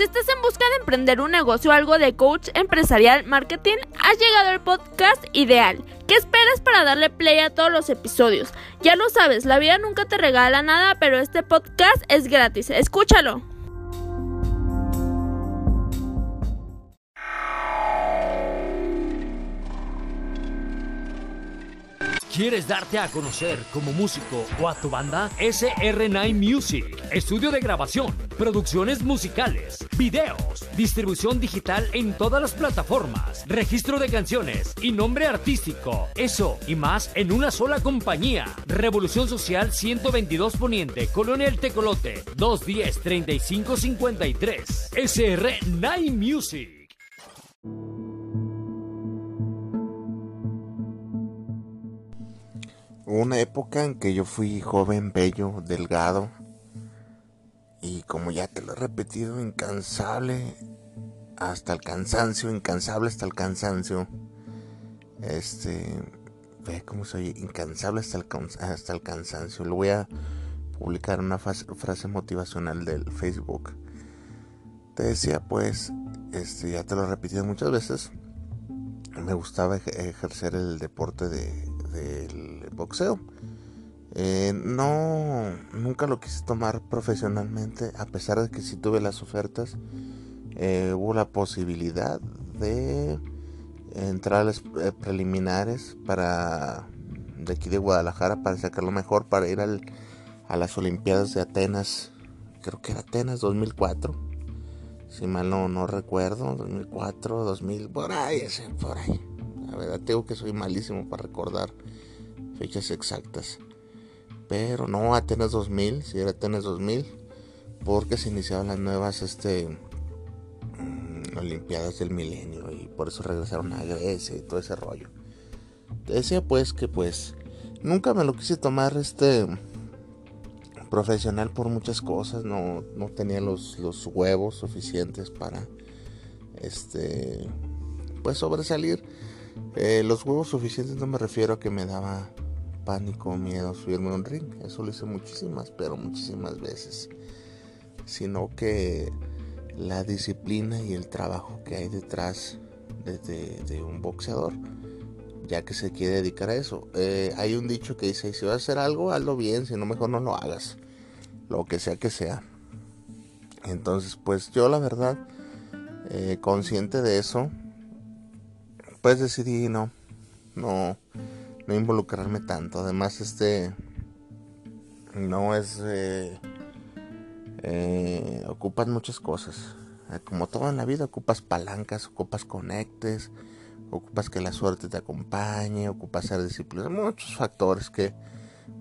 Si estás en busca de emprender un negocio o algo de coach empresarial marketing, has llegado al podcast ideal. ¿Qué esperas para darle play a todos los episodios? Ya lo sabes, la vida nunca te regala nada, pero este podcast es gratis. Escúchalo. ¿Quieres darte a conocer como músico o a tu banda? SR9 Music. Estudio de grabación, producciones musicales, videos, distribución digital en todas las plataformas, registro de canciones y nombre artístico. Eso y más en una sola compañía. Revolución Social 122 Poniente, Colonia El Tecolote, 210 3553. SR9 Music. Una época en que yo fui joven, bello, delgado. Y como ya te lo he repetido, incansable hasta el cansancio, incansable hasta el cansancio. Este, ve cómo soy, incansable hasta el, hasta el cansancio. Lo voy a publicar una frase motivacional del Facebook. Te decía, pues, este, ya te lo he repetido muchas veces. Me gustaba ejercer el deporte de, del boxeo. Eh, no, nunca lo quise tomar profesionalmente, a pesar de que sí tuve las ofertas. Eh, hubo la posibilidad de entrar a las eh, preliminares para de aquí de Guadalajara para sacar lo mejor para ir al, a las Olimpiadas de Atenas. Creo que era Atenas 2004. Si mal no, no recuerdo, 2004, 2000, por ahí, por ahí. La verdad tengo que soy malísimo para recordar fechas exactas. Pero no Atenas 2000, si era Atenas 2000, porque se iniciaban las nuevas este, mm, Olimpiadas del Milenio y por eso regresaron a Grecia y todo ese rollo. Decía pues que pues nunca me lo quise tomar este profesional por muchas cosas, no, no tenía los, los huevos suficientes para este pues sobresalir eh, los huevos suficientes no me refiero a que me daba pánico, miedo subirme a un ring. Eso lo hice muchísimas, pero muchísimas veces. Sino que la disciplina y el trabajo que hay detrás de, un boxeador, ya que se quiere dedicar a eso. Eh, hay un dicho que dice, si vas a hacer algo, hazlo bien, si no mejor no lo hagas. Lo que sea que sea. Entonces, pues yo la verdad, eh, consciente de eso, pues decidí no, no, no involucrarme tanto. Además, este no es, eh, eh, ocupas muchas cosas. Eh, como todo en la vida, ocupas palancas, ocupas conectes, ocupas que la suerte te acompañe, ocupas ser disciplina, muchos factores que,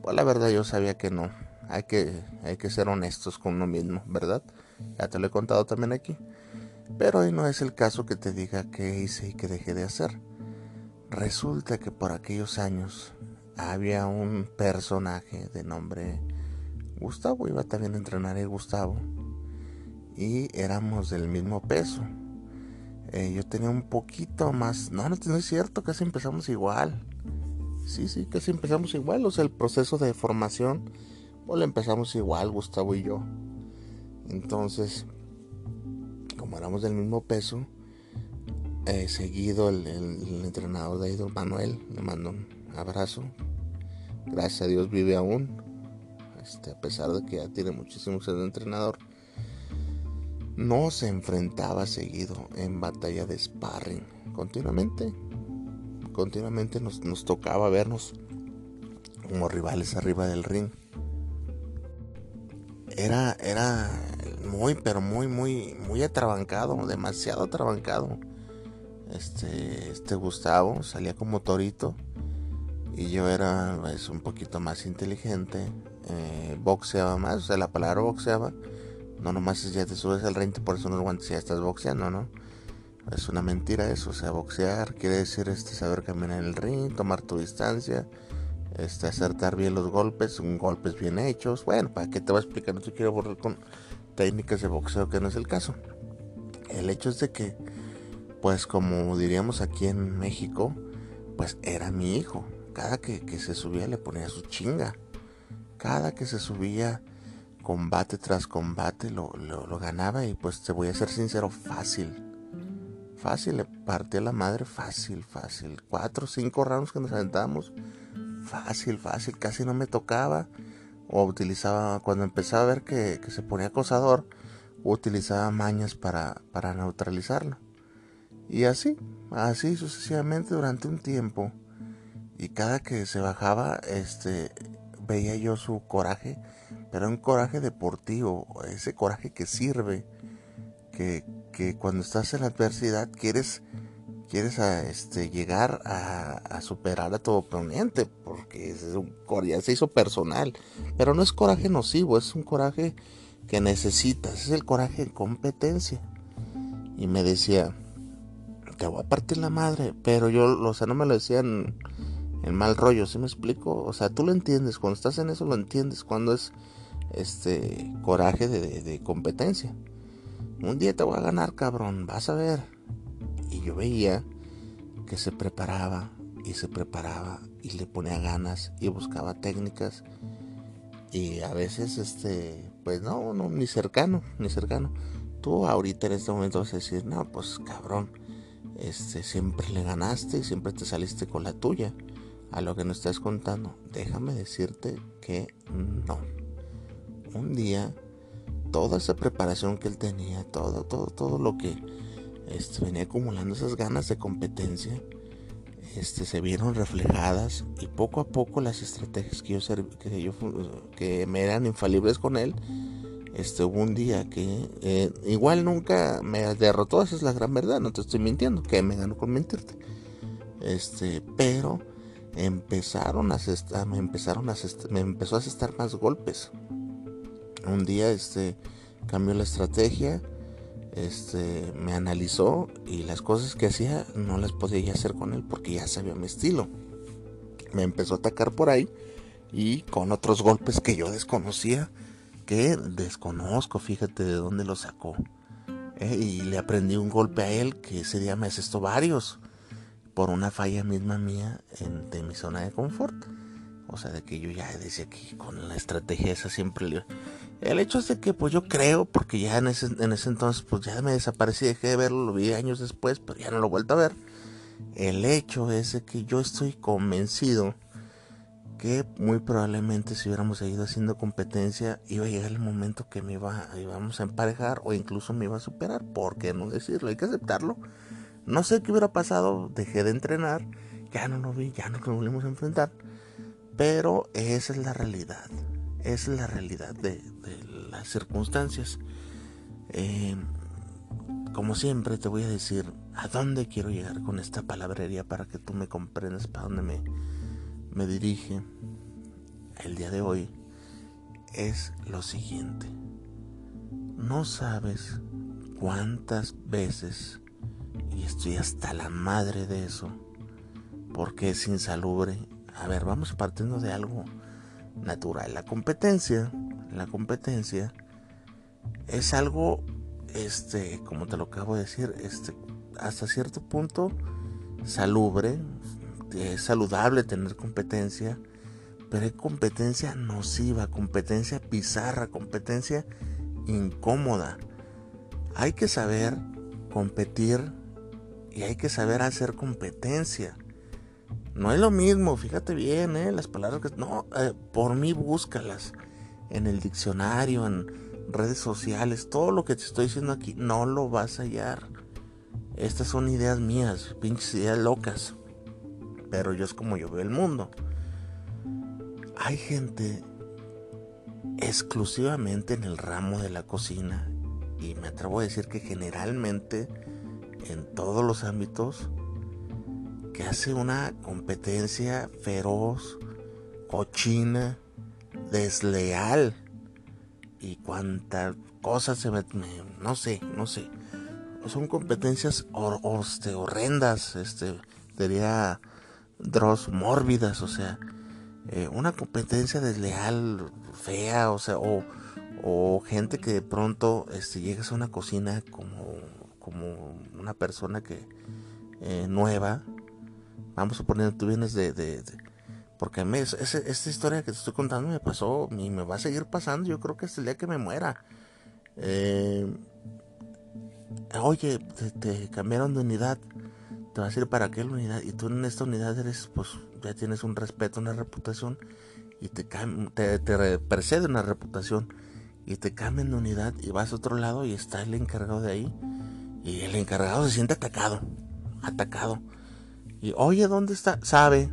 pues la verdad yo sabía que no. Hay que, hay que ser honestos con uno mismo, ¿verdad? Ya te lo he contado también aquí. Pero hoy no es el caso que te diga qué hice y qué dejé de hacer. Resulta que por aquellos años había un personaje de nombre Gustavo, iba también a entrenar a Gustavo, y éramos del mismo peso. Eh, yo tenía un poquito más, no, no, no es cierto, casi empezamos igual. Sí, sí, casi empezamos igual, o sea, el proceso de formación, pues lo empezamos igual, Gustavo y yo. Entonces, como éramos del mismo peso, eh, seguido el, entrenador de Idol Manuel, le mando un abrazo. Gracias a Dios vive aún, este, a pesar de que ya tiene muchísimos años de entrenador. No se enfrentaba seguido en batalla de sparring, continuamente. Continuamente nos, nos tocaba vernos como rivales arriba del ring. Era, era muy, pero muy, muy, muy atrabancado, demasiado atrabancado. Este, este Gustavo salía como torito y yo era pues, un poquito más inteligente, eh, boxeaba más, o sea, la palabra boxeaba, no nomás es ya te subes al ring, por eso no guantes ya estás boxeando, ¿no? Es una mentira eso, o sea, boxear quiere decir este saber caminar en el ring, tomar tu distancia, este acertar bien los golpes, golpes bien hechos. Bueno, ¿para qué te voy a explicar? No te quiero borrar con técnicas de boxeo que no es el caso. El hecho es de que, pues como diríamos aquí en México, pues era mi hijo. Cada que, se subía le ponía su chinga. Cada que se subía combate tras combate lo, lo, ganaba y pues te voy a ser sincero, fácil. Fácil, le partía la madre, fácil, fácil. Cuatro cinco rounds que nos aventábamos, fácil, fácil, casi no me tocaba. O utilizaba, cuando empezaba a ver que, que se ponía acosador, utilizaba mañas para, para neutralizarlo. Y así, así sucesivamente durante un tiempo. Y cada que se bajaba, este, veía yo su coraje, pero un coraje deportivo, ese coraje que sirve, que, que cuando estás en la adversidad quieres, quieres a, este, llegar a, a, superar a tu oponente, porque es un, ya se hizo personal, pero no es coraje nocivo, es un coraje que necesitas, es el coraje de competencia. Y me decía, te voy a partir la madre, pero yo, o sea, no me lo decían en mal rollo, ¿sí me explico? O sea, tú lo entiendes, cuando estás en eso lo entiendes, cuando es este coraje de, de competencia. Un día te voy a ganar, cabrón, vas a ver. Y yo veía que se preparaba y se preparaba y le ponía ganas y buscaba técnicas y a veces este pues no, no, ni cercano, ni cercano. Tú ahorita en este momento vas a decir, no, pues cabrón, este, siempre le ganaste y siempre te saliste con la tuya. A lo que nos estás contando, déjame decirte que no. Un día, toda esa preparación que él tenía, todo, todo, todo lo que este, venía acumulando, esas ganas de competencia, este, se vieron reflejadas y poco a poco las estrategias que yo, que, yo, que me eran infalibles con él, este, hubo un día que eh, igual nunca me derrotó, esa es la gran verdad, no te estoy mintiendo, que me ganó con mentirte. Este, pero empezaron a me empezaron a me empezó a asestar más golpes. Un día este cambió la estrategia este, me analizó y las cosas que hacía no las podía hacer con él porque ya sabía mi estilo. Me empezó a atacar por ahí y con otros golpes que yo desconocía, que desconozco, fíjate de dónde lo sacó. Eh, y le aprendí un golpe a él que ese día me asestó varios por una falla misma mía en, de mi zona de confort. O sea, de que yo ya decía que con la estrategia esa siempre le el hecho es de que pues yo creo, porque ya en ese, en ese entonces pues ya me desaparecí, dejé de verlo, lo vi años después, pero ya no lo he vuelto a ver. El hecho es de que yo estoy convencido que muy probablemente si hubiéramos seguido haciendo competencia iba a llegar el momento que me iba íbamos a emparejar o incluso me iba a superar, ¿por qué no decirlo? Hay que aceptarlo. No sé qué hubiera pasado, dejé de entrenar, ya no lo vi, ya no nos volvimos a enfrentar, pero esa es la realidad es la realidad de, las circunstancias. Eh, como siempre te voy a decir a dónde quiero llegar con esta palabrería para que tú me comprendas para dónde me, me dirige el día de hoy. Es lo siguiente. No sabes cuántas veces, y estoy hasta la madre de eso, porque es insalubre. A ver, vamos partiendo de algo natural. La competencia, la competencia es algo, este, como te lo acabo de decir, este, hasta cierto punto salubre, es saludable tener competencia, pero hay competencia nociva, competencia pizarra, competencia incómoda. Hay que saber competir y hay que saber hacer competencia. No es lo mismo, fíjate bien, ¿eh? las palabras que... No, eh, por mí búscalas en el diccionario, en redes sociales, todo lo que te estoy diciendo aquí, no lo vas a hallar. Estas son ideas mías, pinches ideas locas. Pero yo es como yo veo el mundo. Hay gente exclusivamente en el ramo de la cocina y me atrevo a decir que generalmente en todos los ámbitos que hace una competencia feroz, cochina, desleal y cuántas cosas se me, no sé, no sé. Son competencias este, horrendas, este, diría Dross, mórbidas, o sea, eh, una competencia desleal, fea, o sea, o, gente que de pronto este, llegas a una cocina como, como una persona que eh, nueva Vamos a poner, tú vienes de, Porque a mí esta historia que te estoy contando me pasó y me va a seguir pasando. Yo creo que hasta el día que me muera. Eh, oye, te, cambiaron de unidad. Te vas a ir para qué la unidad. Y tú en esta unidad eres, pues ya tienes un respeto, una reputación. Y te, te, te precede una reputación. Y te cambian de unidad y vas a otro lado y está el encargado de ahí. Y el encargado se siente atacado. Atacado. Y oye, ¿dónde está? Sabe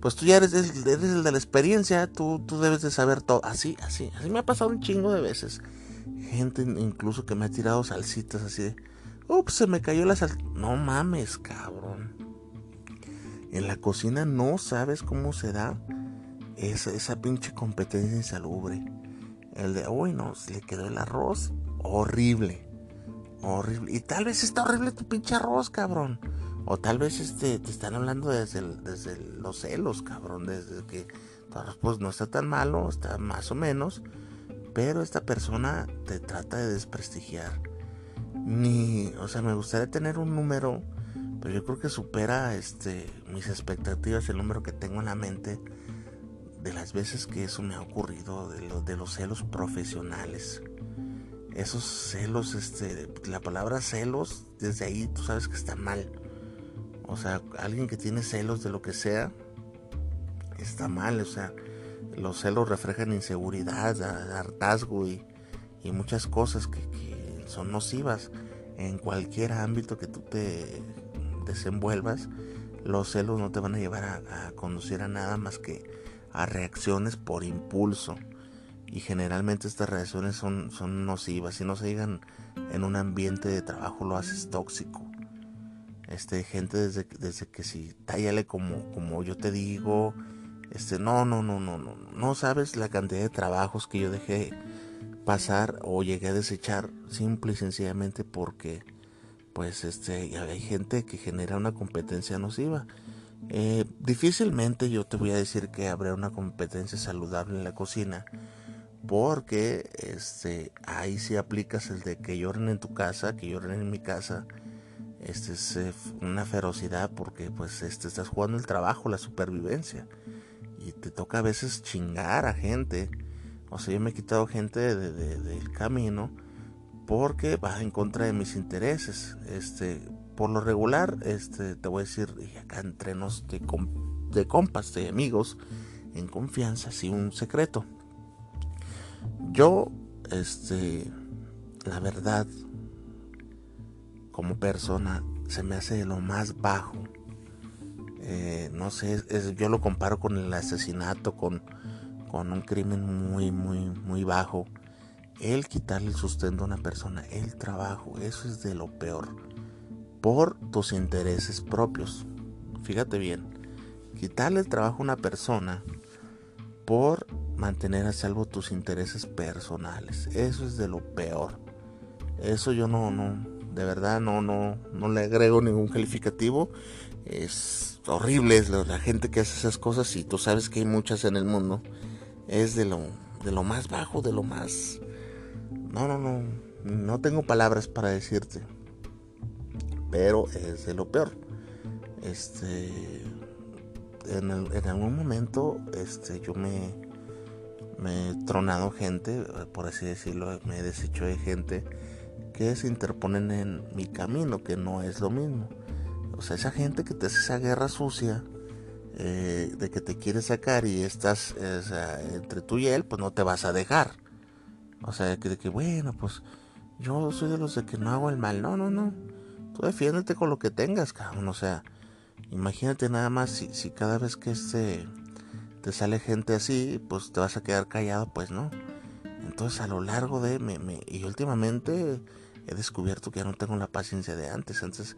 pues tú ya eres, el de la experiencia, tú, tú debes de saber todo. Así, así, así me ha pasado un chingo de veces. Gente incluso que me ha tirado salsitas así de, ups, se me cayó la sal. No mames, cabrón. En la cocina no sabes cómo se da esa, esa pinche competencia insalubre. El de, uy, no, se le quedó el arroz. Horrible. Horrible. Y tal vez está horrible tu pinche arroz, cabrón. O tal vez este, te están hablando desde, desde los celos, cabrón. Desde que pues no está tan malo, está más o menos. Pero esta persona te trata de desprestigiar. Ni, o sea, me gustaría tener un número, pero yo creo que supera este, mis expectativas, el número que tengo en la mente de las veces que eso me ha ocurrido, de, los celos profesionales. Esos celos, este, la palabra celos, desde ahí tú sabes que está mal o sea, alguien que tiene celos de lo que sea, está mal. O sea, los celos reflejan inseguridad, hartazgo y, muchas cosas que, son nocivas en cualquier ámbito que tú te desenvuelvas. Los celos no te van a llevar a, conducir a nada más que a reacciones por impulso. Y generalmente estas reacciones son, son nocivas. Si no se digan en un ambiente de trabajo, lo haces tóxico este gente desde, desde que si tállale como, como yo te digo, este, no, no, no, no, no, no sabes la cantidad de trabajos que yo dejé pasar o llegué a desechar simple y sencillamente porque pues este hay gente que genera una competencia nociva. Eh, difícilmente yo te voy a decir que habrá una competencia saludable en la cocina porque este ahí si aplicas el de que lloren en tu casa, que lloren en mi casa este es eh, una ferocidad porque pues este estás jugando el trabajo, la supervivencia y te toca a veces chingar a gente. O sea, yo me he quitado gente del camino porque va en contra de mis intereses. Este, por lo regular, este, te voy a decir, acá entre nos de, de compas, de amigos, en confianza, sin un secreto. Yo, este, la verdad, como persona se me hace lo más bajo. Eh, no sé, yo lo comparo con el asesinato, con, con un crimen muy, muy, muy bajo. El quitarle el sustento a una persona, el trabajo, eso es de lo peor. Por tus intereses propios. Fíjate bien, quitarle el trabajo a una persona por mantener a salvo tus intereses personales. Eso es de lo peor. Eso yo no, no, de verdad no, no, no le agrego ningún calificativo. Es horrible la gente que hace esas cosas y tú sabes que hay muchas en el mundo. Es de lo, de lo más bajo, de lo más... No, no, no. No tengo palabras para decirte. Pero es de lo peor. Este... En, en algún momento este, yo me, me he tronado gente, por así decirlo, me he deshecho de gente que se interponen en mi camino, que no es lo mismo. O sea, esa gente que te hace esa guerra sucia, eh, de que te quiere sacar y estás entre tú y él, pues no te vas a dejar. O sea, que, de que bueno, pues yo soy de los de que no hago el mal. No, no, no. Tú defiéndete con lo que tengas, cabrón. O sea, imagínate nada más si, si cada vez que este te sale gente así, pues te vas a quedar callado, pues no. Entonces a lo largo de... Me, me, y últimamente he descubierto que ya no tengo la paciencia de antes. Antes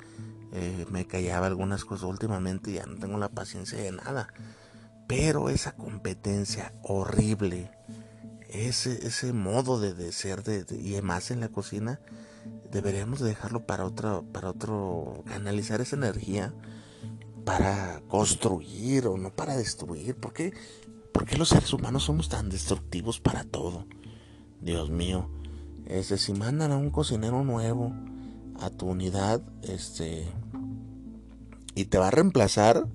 eh, me callaba algunas cosas últimamente ya no tengo la paciencia de nada. Pero esa competencia horrible, ese, ese modo de, ser de, y más en la cocina, deberíamos dejarlo para otro, para otro, canalizar esa energía para construir o no para destruir. ¿Por qué, ¿Por qué los seres humanos somos tan destructivos para todo? Dios mío. Este, si mandan a un cocinero nuevo a tu unidad, este, y te va a reemplazar,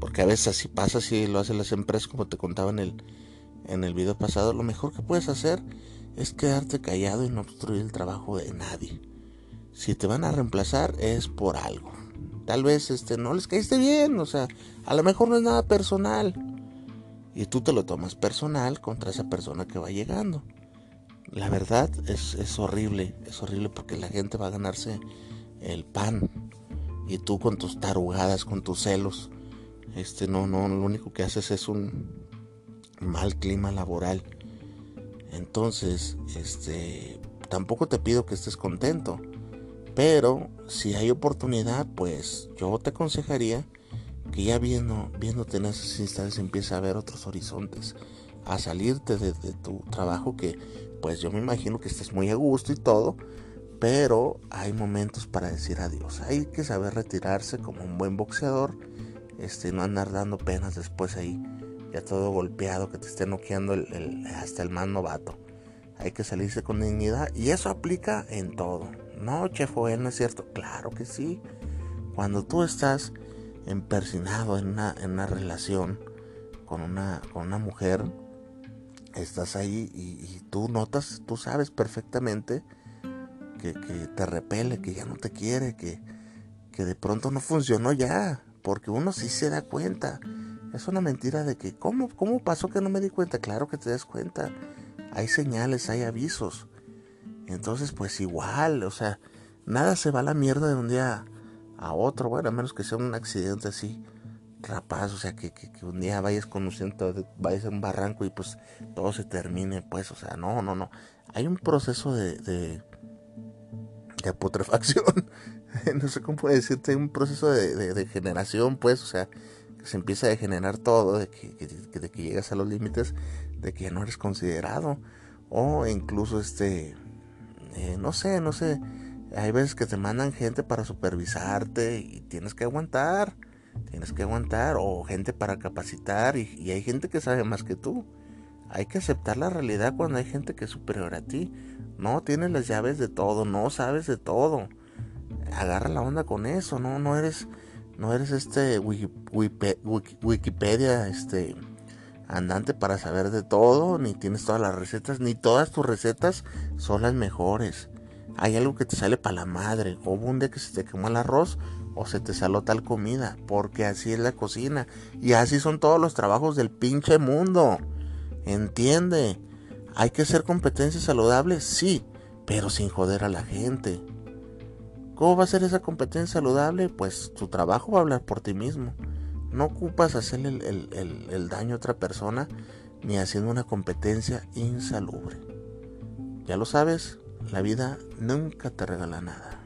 porque a veces así pasa, si lo hacen las empresas, como te contaba en el, en el video pasado, lo mejor que puedes hacer es quedarte callado y no obstruir el trabajo de nadie. Si te van a reemplazar es por algo. Tal vez este no les caíste bien, o sea, a lo mejor no es nada personal. Y tú te lo tomas personal contra esa persona que va llegando. La verdad es, es horrible, es horrible porque la gente va a ganarse el pan. Y tú con tus tarugadas, con tus celos, este no, no, lo único que haces es un mal clima laboral. Entonces, este, tampoco te pido que estés contento, pero si hay oportunidad, pues yo te aconsejaría que ya viendo, viéndote en esas instancias empieza a ver otros horizontes, a salirte de, de tu trabajo que pues yo me imagino que estés muy a gusto y todo, pero hay momentos para decir adiós. Hay que saber retirarse como un buen boxeador, este, no andar dando penas después ahí, ya todo golpeado, que te esté noqueando hasta el más novato. Hay que salirse con dignidad y eso aplica en todo. No, chef, no es cierto. Claro que sí. Cuando tú estás empersinado en una, en una relación con una, con una mujer, estás ahí y, tú notas, tú sabes perfectamente que, te repele, que ya no te quiere, que, que de pronto no funcionó ya, porque uno sí se da cuenta. Es una mentira de que, ¿cómo, ¿cómo pasó que no me di cuenta? Claro que te das cuenta. Hay señales, hay avisos. Entonces, pues igual, o sea, nada se va a la mierda de un día a otro, bueno, a menos que sea un accidente así rapaz, o sea, que, un día vayas conociendo, vayas a un barranco y pues todo se termine, pues, o sea, no, no, no. Hay un proceso de, de, putrefacción, no sé cómo decirte, hay un proceso de, de, generación, pues, o sea, que se empieza a degenerar todo, de que, de que llegas a los límites, de que ya no eres considerado, o incluso este, eh, no sé, no sé, hay veces que te mandan gente para supervisarte y tienes que aguantar tienes que aguantar o gente para capacitar y, hay gente que sabe más que tú. Hay que aceptar la realidad cuando hay gente que es superior a ti. No tienes las llaves de todo, no sabes de todo. Agarra la onda con eso, no, no eres, no eres este Wikipedia, este andante para saber de todo, ni tienes todas las recetas, ni todas tus recetas son las mejores. Hay algo que te sale para la madre. Hubo un día que se te quemó el arroz, o se te saló tal comida, porque así es la cocina y así son todos los trabajos del pinche mundo. Entiende, hay que hacer competencia saludable, sí, pero sin joder a la gente. ¿Cómo va a ser esa competencia saludable? Pues tu trabajo va a hablar por ti mismo. No ocupas hacerle el, el daño a otra persona ni haciendo una competencia insalubre. Ya lo sabes, la vida nunca te regala nada.